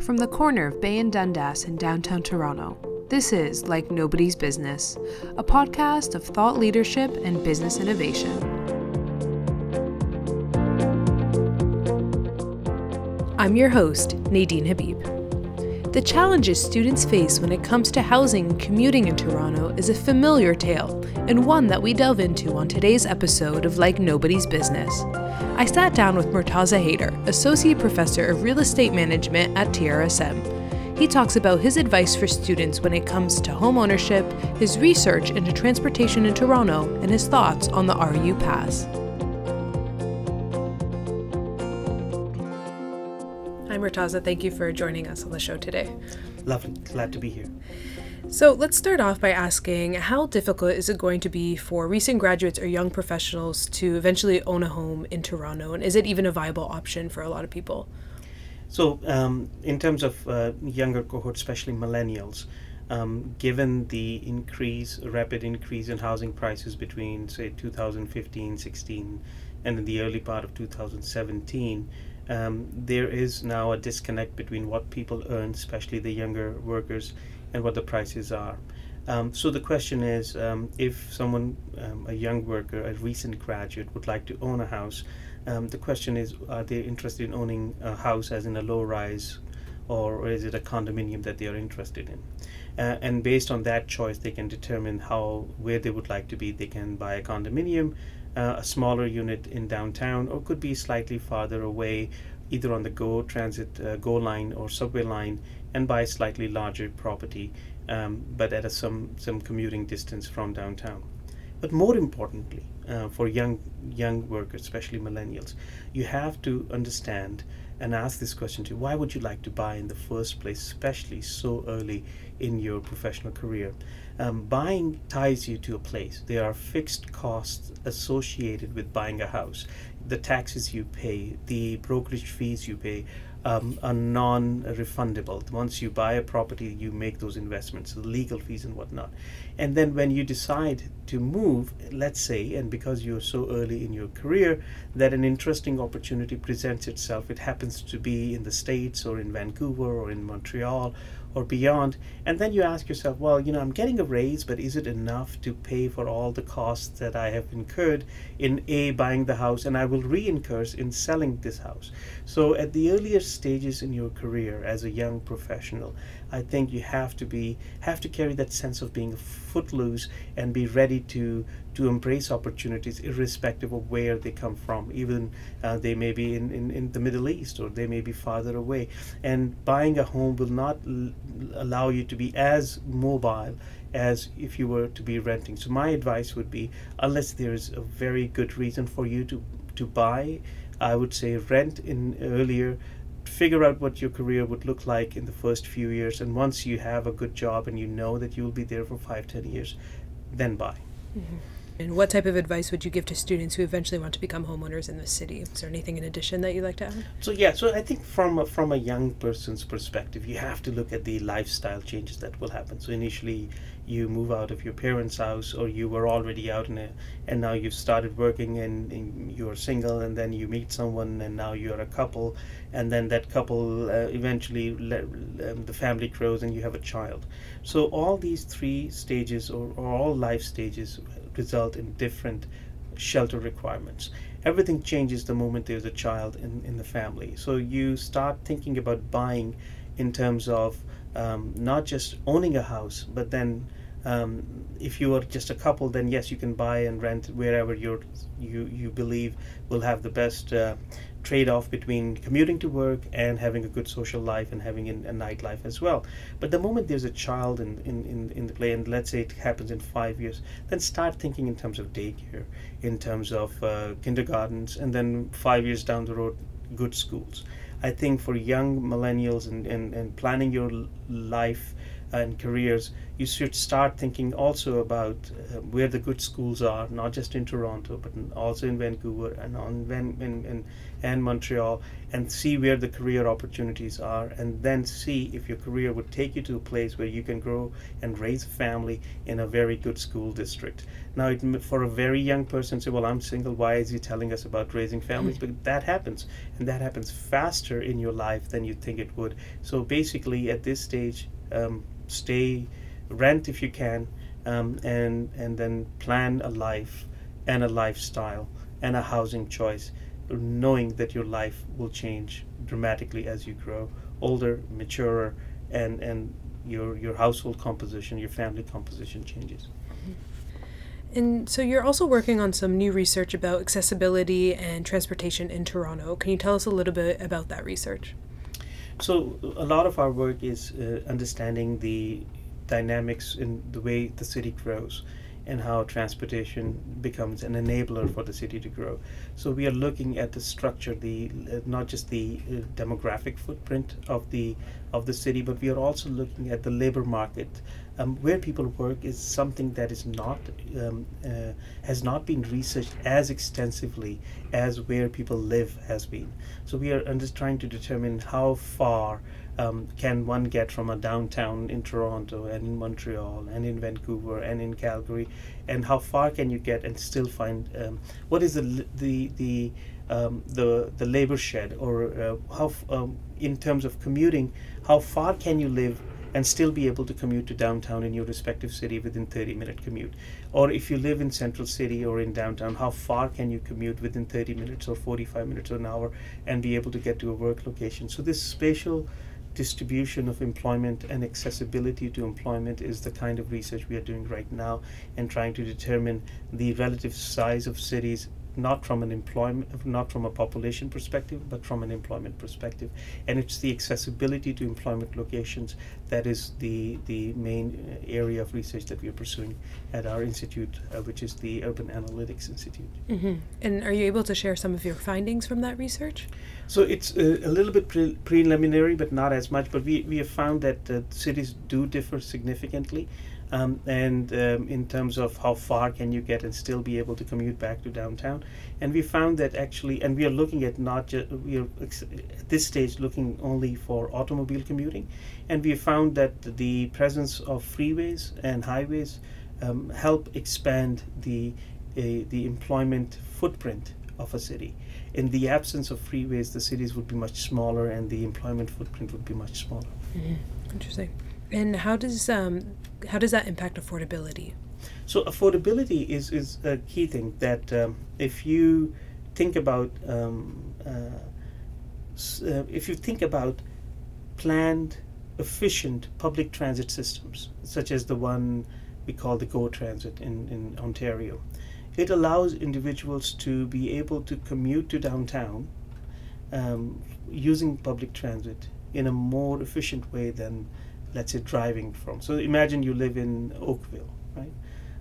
From the corner of Bay and Dundas in downtown Toronto, this is Like Nobody's Business, a podcast of thought leadership and business innovation. I'm your host, Nadine Habib. The challenges students face when it comes to housing and commuting in Toronto is a familiar tale, and one that we delve into on today's episode of Like Nobody's Business. I sat down with Murtaza Haider, Associate Professor of Real Estate Management at TRSM. He talks about his advice for students when it comes to home ownership, his research into transportation in Toronto, and his thoughts on the RU Pass. Hi, Murtaza. Thank you for joining us on the show today. Lovely. Glad to be here. So let's start off by asking how difficult is it going to be for recent graduates or young professionals to eventually own a home in Toronto? And is it even a viable option for a lot of people? So, um, in terms of uh, younger cohorts, especially millennials, um, given the increase, rapid increase in housing prices between, say, 2015 16 and in the early part of 2017, um, there is now a disconnect between what people earn, especially the younger workers, and what the prices are. Um, so the question is, um, if someone, um, a young worker, a recent graduate, would like to own a house, um, the question is, are they interested in owning a house as in a low-rise, or is it a condominium that they are interested in? Uh, and based on that choice, they can determine how where they would like to be. They can buy a condominium uh, a smaller unit in downtown or could be slightly farther away either on the go transit uh, go line or subway line and buy a slightly larger property um, but at a, some some commuting distance from downtown. But more importantly uh, for young young workers especially millennials you have to understand and ask this question to you: why would you like to buy in the first place especially so early in your professional career um, buying ties you to a place. There are fixed costs associated with buying a house. The taxes you pay, the brokerage fees you pay, um, are non-refundable. Once you buy a property, you make those investments, the legal fees and whatnot. And then when you decide to move, let's say, and because you're so early in your career, that an interesting opportunity presents itself. It happens to be in the States or in Vancouver or in Montreal or beyond. And then you ask yourself, well, you know, I'm getting a raise, but is it enough to pay for all the costs that I have incurred in A, buying the house, and I will re incur in selling this house? So at the earliest stages in your career as a young professional, I think you have to be have to carry that sense of being footloose and be ready to to embrace opportunities irrespective of where they come from. Even uh, they may be in, in, in the middle east or they may be farther away. And buying a home will not l- allow you to be as mobile as if you were to be renting. So my advice would be unless there is a very good reason for you to to buy i would say rent in earlier figure out what your career would look like in the first few years and once you have a good job and you know that you will be there for five ten years then buy mm-hmm. And what type of advice would you give to students who eventually want to become homeowners in the city? Is there anything in addition that you'd like to add? So yeah, so I think from a, from a young person's perspective, you have to look at the lifestyle changes that will happen. So initially, you move out of your parents' house, or you were already out in it, and now you've started working, and, and you're single, and then you meet someone, and now you're a couple, and then that couple uh, eventually le- um, the family grows, and you have a child. So all these three stages, or, or all life stages, result in different shelter requirements. Everything changes the moment there's a child in, in the family. So you start thinking about buying in terms of um, not just owning a house, but then um, if you are just a couple, then yes, you can buy and rent wherever you're, you you believe will have the best uh, trade-off between commuting to work and having a good social life and having a, a nightlife as well. But the moment there's a child in, in, in, in the play, and let's say it happens in five years, then start thinking in terms of daycare, in terms of uh, kindergartens, and then five years down the road, good schools. I think for young millennials and, and, and planning your life and careers, you should start thinking also about uh, where the good schools are, not just in Toronto, but also in Vancouver and on Van, in, in, and Montreal, and see where the career opportunities are and then see if your career would take you to a place where you can grow and raise a family in a very good school district. Now it, for a very young person say well i'm single why is he telling us about raising families? Mm-hmm. but that happens and that happens faster in your life than you think it would. So basically at this stage um, stay rent if you can um, and and then plan a life and a lifestyle and a housing choice knowing that your life will change dramatically as you grow older, maturer, and and your your household composition, your family composition changes. Mm-hmm. And so you're also working on some new research about accessibility and transportation in Toronto. Can you tell us a little bit about that research? So a lot of our work is uh, understanding the dynamics in the way the city grows and how transportation becomes an enabler for the city to grow. So we are looking at the structure, the uh, not just the uh, demographic footprint of the of the city, but we are also looking at the labor market. Um, where people work is something that is not um, uh, has not been researched as extensively as where people live has been. So we are just trying to determine how far um, can one get from a downtown in Toronto and in Montreal and in Vancouver and in Calgary, and how far can you get and still find um, what is the the the um, the the labor shed or uh, how um, in terms of commuting, how far can you live and still be able to commute to downtown in your respective city within 30 minute commute. Or if you live in central city or in downtown how far can you commute within 30 minutes or 45 minutes or an hour and be able to get to a work location? So this spatial distribution of employment and accessibility to employment is the kind of research we are doing right now and trying to determine the relative size of cities not from an employment not from a population perspective but from an employment perspective. And it's the accessibility to employment locations that is the the main uh, area of research that we are pursuing at our institute uh, which is the urban analytics institute. Mm-hmm. and are you able to share some of your findings from that research so it's a, a little bit pre- preliminary but not as much but we, we have found that uh, cities do differ significantly um, and um, in terms of how far can you get and still be able to commute back to downtown. And we found that actually and we are looking at not just we are ex- at this stage looking only for automobile commuting and we found that the presence of freeways and highways um, help expand the uh, the employment footprint of a city in the absence of freeways the cities would be much smaller and the employment footprint would be much smaller mm-hmm. interesting and how does um, how does that impact affordability? So affordability is is a key thing that um, if you think about um, uh, uh, if you think about planned, efficient public transit systems, such as the one we call the GO Transit in, in Ontario, it allows individuals to be able to commute to downtown um, using public transit in a more efficient way than let's say driving from. So imagine you live in Oakville, right,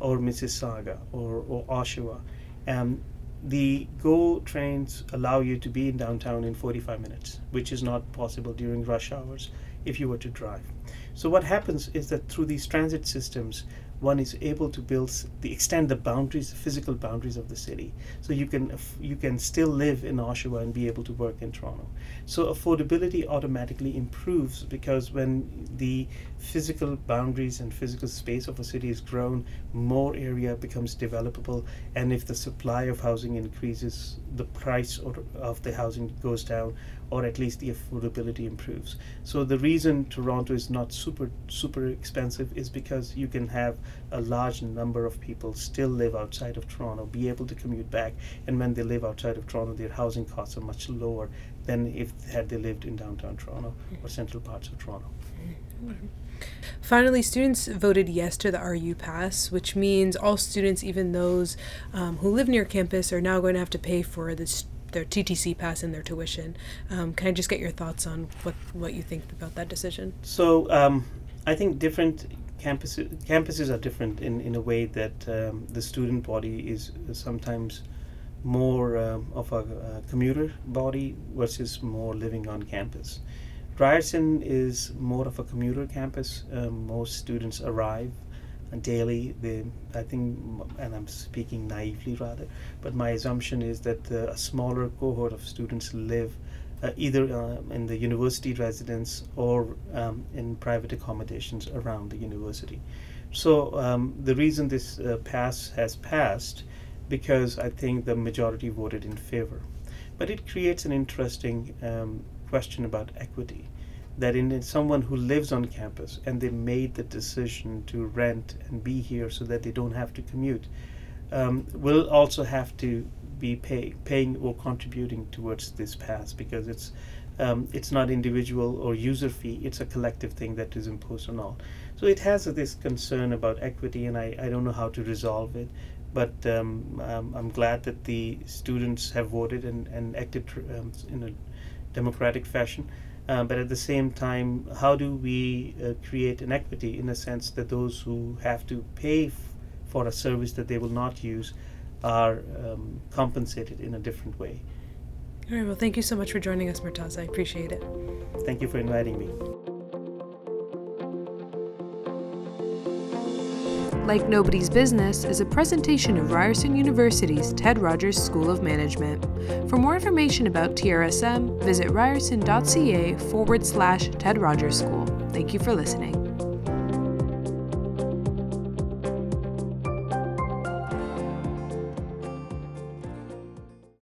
or Mississauga or, or Oshawa. Um, the GO trains allow you to be in downtown in 45 minutes, which is not possible during rush hours if you were to drive. So what happens is that through these transit systems, one is able to build the extend the boundaries, the physical boundaries of the city. So you can you can still live in Oshawa and be able to work in Toronto. So affordability automatically improves because when the physical boundaries and physical space of a city is grown, more area becomes developable, and if the supply of housing increases, the price of the housing goes down, or at least the affordability improves. So the reason Toronto is not super super expensive is because you can have a large number of people still live outside of Toronto, be able to commute back, and when they live outside of Toronto, their housing costs are much lower than if had they lived in downtown Toronto or central parts of Toronto. Finally, students voted yes to the RU Pass, which means all students, even those um, who live near campus, are now going to have to pay for this their TTC pass and their tuition. Um, can I just get your thoughts on what, what you think about that decision? So um, I think different campuses campuses are different in, in a way that um, the student body is sometimes more um, of a, a, commuter body versus more living on campus. Ryerson is more of a commuter campus. Um, most students arrive daily. They, I think, and I'm speaking naively rather, but my assumption is that uh, a smaller cohort of students live uh, either uh, in the university residence or um, in private accommodations around the university. So um, the reason this uh, pass has passed because I think the majority voted in favor. But it creates an interesting um, question about equity. That in, someone who lives on campus and they made the decision to rent and be here so that they don't have to commute, um, will also have to be pay, paying or contributing towards this pass because it's um, it's not individual or user fee it's a collective thing that is imposed on all. So it has this concern about equity and I, I don't know how to resolve it but um, um, I'm glad that the students have voted and, and acted um, in a democratic fashion uh, but at the same time how do we uh, create an equity in a sense that those who have to pay f- for a service that they will not use are um, compensated in a different way. All right, well, thank you so much for joining us, Murtaz. I appreciate it. Thank you for inviting me. Like Nobody's Business is a presentation of Ryerson University's Ted Rogers School of Management. For more information about TRSM, visit ryerson.ca forward slash Ted Rogers School. Thank you for listening.